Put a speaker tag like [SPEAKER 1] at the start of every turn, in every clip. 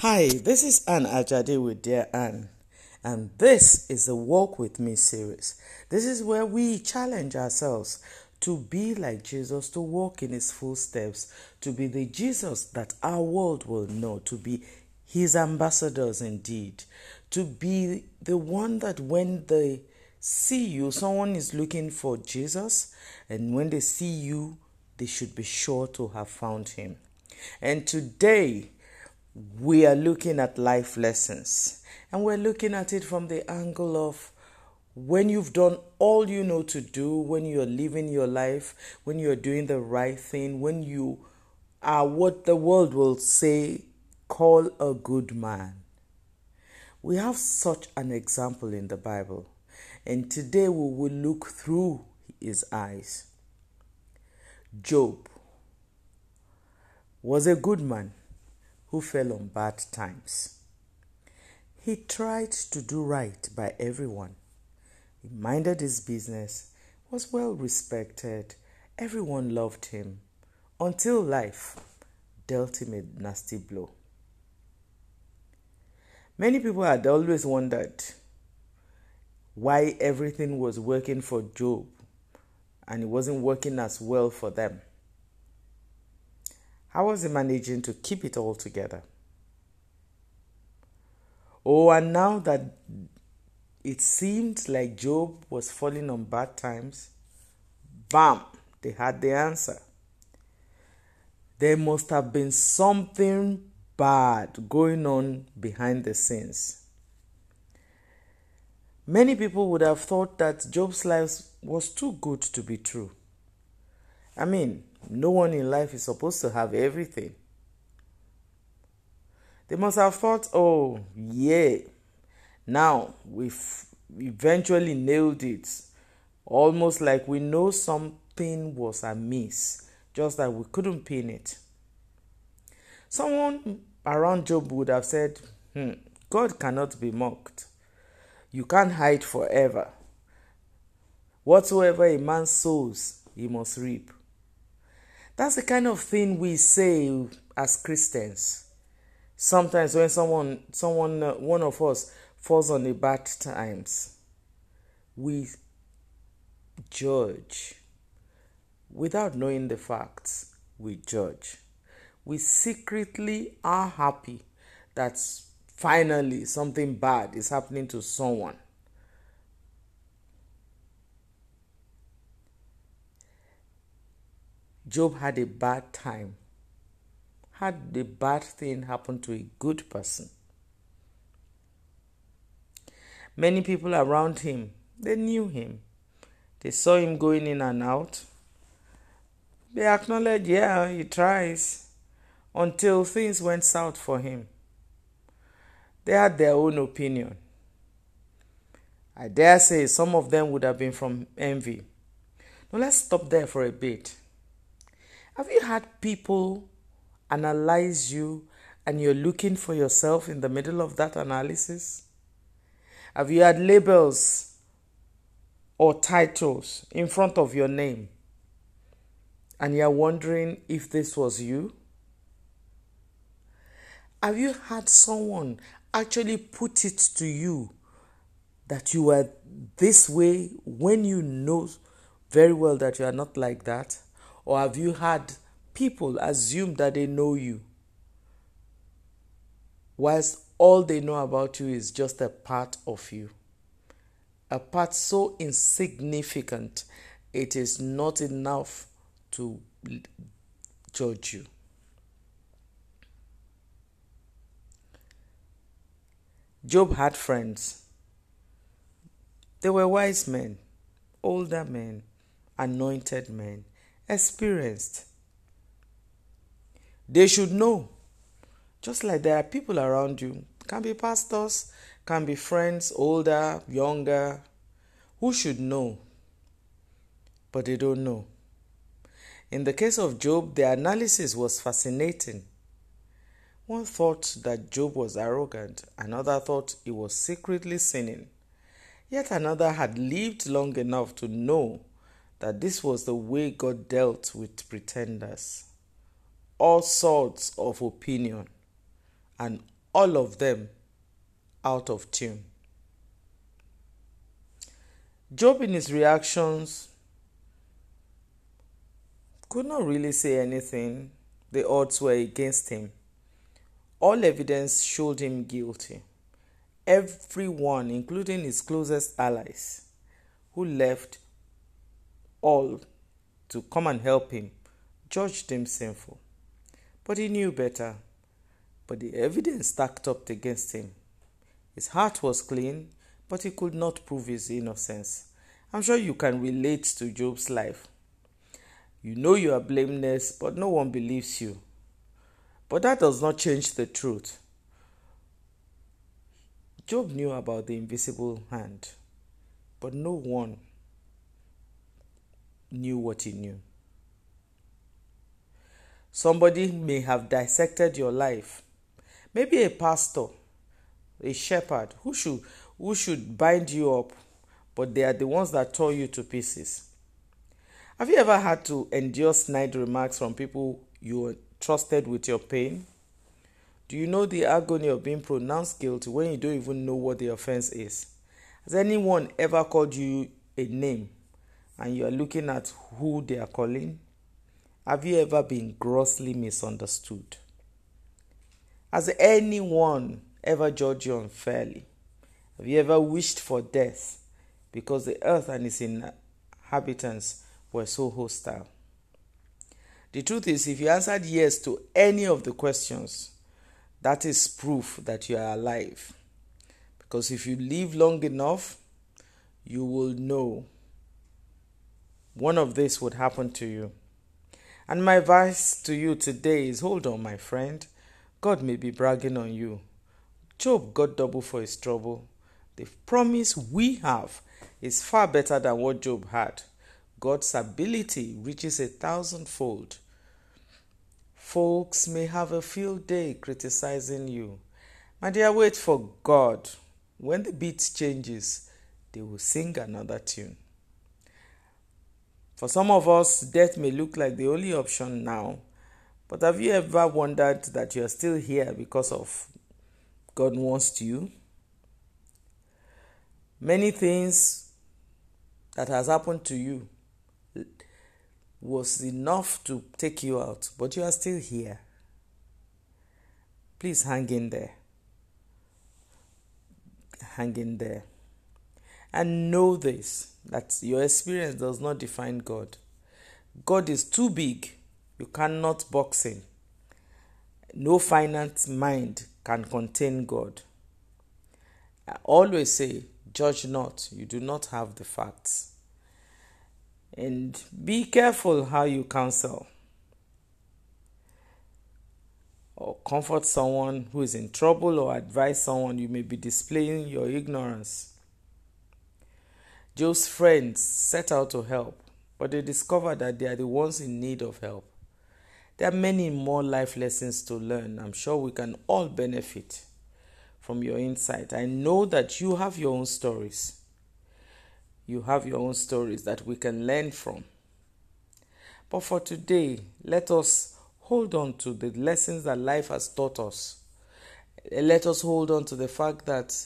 [SPEAKER 1] Hi, this is Anne Ajade with Dear Anne, and this is the Walk With Me series. This is where we challenge ourselves to be like Jesus, to walk in his footsteps, to be the Jesus that our world will know, to be his ambassadors indeed, to be the one that when they see you, someone is looking for Jesus, and when they see you, they should be sure to have found him. And today, we are looking at life lessons and we're looking at it from the angle of when you've done all you know to do, when you're living your life, when you're doing the right thing, when you are what the world will say, call a good man. We have such an example in the Bible, and today we will look through his eyes. Job was a good man who fell on bad times. He tried to do right by everyone. He minded his business, was well respected, everyone loved him, until life dealt him a nasty blow. Many people had always wondered why everything was working for Job and it wasn't working as well for them. How was he managing to keep it all together? Oh, and now that it seemed like Job was falling on bad times, bam, they had the answer. There must have been something bad going on behind the scenes. Many people would have thought that Job's life was too good to be true. I mean, no one in life is supposed to have everything. They must have thought, oh, yeah, now we've eventually nailed it. Almost like we know something was amiss, just that we couldn't pin it. Someone around Job would have said, hmm, God cannot be mocked. You can't hide forever. Whatsoever a man sows, he must reap. That's the kind of thing we say as Christians. Sometimes when someone, someone, uh, one of us falls on the bad times, we judge without knowing the facts. We judge. We secretly are happy that finally something bad is happening to someone Job had a bad time, had the bad thing happen to a good person. Many people around him, they knew him. They saw him going in and out. They acknowledged, yeah, he tries, until things went south for him. They had their own opinion. I dare say some of them would have been from envy. Now let's stop there for a bit. Have you had people analyze you and you're looking for yourself in the middle of that analysis? Have you had labels or titles in front of your name and you're wondering if this was you? Have you had someone actually put it to you that you were this way when you know very well that you are not like that? Or have you had people assume that they know you? Whilst all they know about you is just a part of you. A part so insignificant, it is not enough to judge you. Job had friends. They were wise men, older men, anointed men experienced. They should know. Just like there are people around you, can be pastors, can be friends, older, younger, who should know, but they don't know. In the case of Job, the analysis was fascinating. One thought that Job was arrogant, another thought he was secretly sinning. Yet another had lived long enough to know that this was the way God dealt with pretenders. All sorts of opinion and all of them out of tune. Job, in his reactions, could not really say anything. The odds were against him. All evidence showed him guilty. Everyone, including his closest allies, who left all to come and help him, judged him sinful. But he knew better. But the evidence stacked up against him. His heart was clean, but he could not prove his innocence. I'm sure you can relate to Job's life. You know you are blameless, but no one believes you. But that does not change the truth. Job knew about the invisible hand, but no one knew what he knew. Somebody may have dissected your life. Maybe a pastor, a shepherd who should who should bind you up, but they are the ones that tore you to pieces. Have you ever had to endure snide remarks from people you trusted with your pain? Do you know the agony of being pronounced guilty when you don't even know what the offense is? Has anyone ever called you a name and you are looking at who they are calling? Have you ever been grossly misunderstood? Has anyone ever judged you unfairly? Have you ever wished for death because the earth and its inhabitants were so hostile? The truth is, if you answered yes to any of the questions, that is proof that you are alive. Because if you live long enough, you will know one of this would happen to you. And my advice to you today is hold on, my friend. God may be bragging on you. Job got double for his trouble. The promise we have is far better than what Job had. God's ability reaches a thousandfold. Folks may have a field day criticizing you. My dear, wait for God. When the beat changes, they will sing another tune. For some of us, death may look like the only option now. But have you ever wondered that you are still here because of God wants you? Many things that has happened to you was enough to take you out, but you are still here. Please hang in there. Hang in there. And know this that your experience does not define God. God is too big. You cannot box him. No finite mind can contain God. I always say, judge not. You do not have the facts. And be careful how you counsel or comfort someone who is in trouble or advise someone you may be displaying your ignorance. Job's friends set out to help, but they discover that they are the ones in need of help. There are many more life lessons to learn. I'm sure we can all benefit from your insight. I know that you have your own stories you have your own stories that we can learn from. But for today, let us hold on to the lessons that life has taught us. Let us hold on to the fact that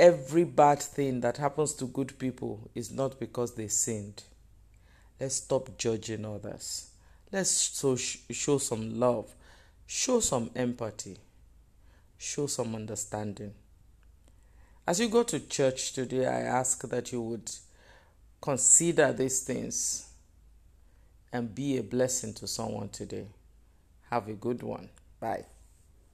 [SPEAKER 1] every bad thing that happens to good people is not because they sinned. Let's stop judging others. Let's show, some love, show some empathy, show some understanding. As you go to church today, I ask that you would consider these things and be a blessing to someone today. Have a good one. Bye.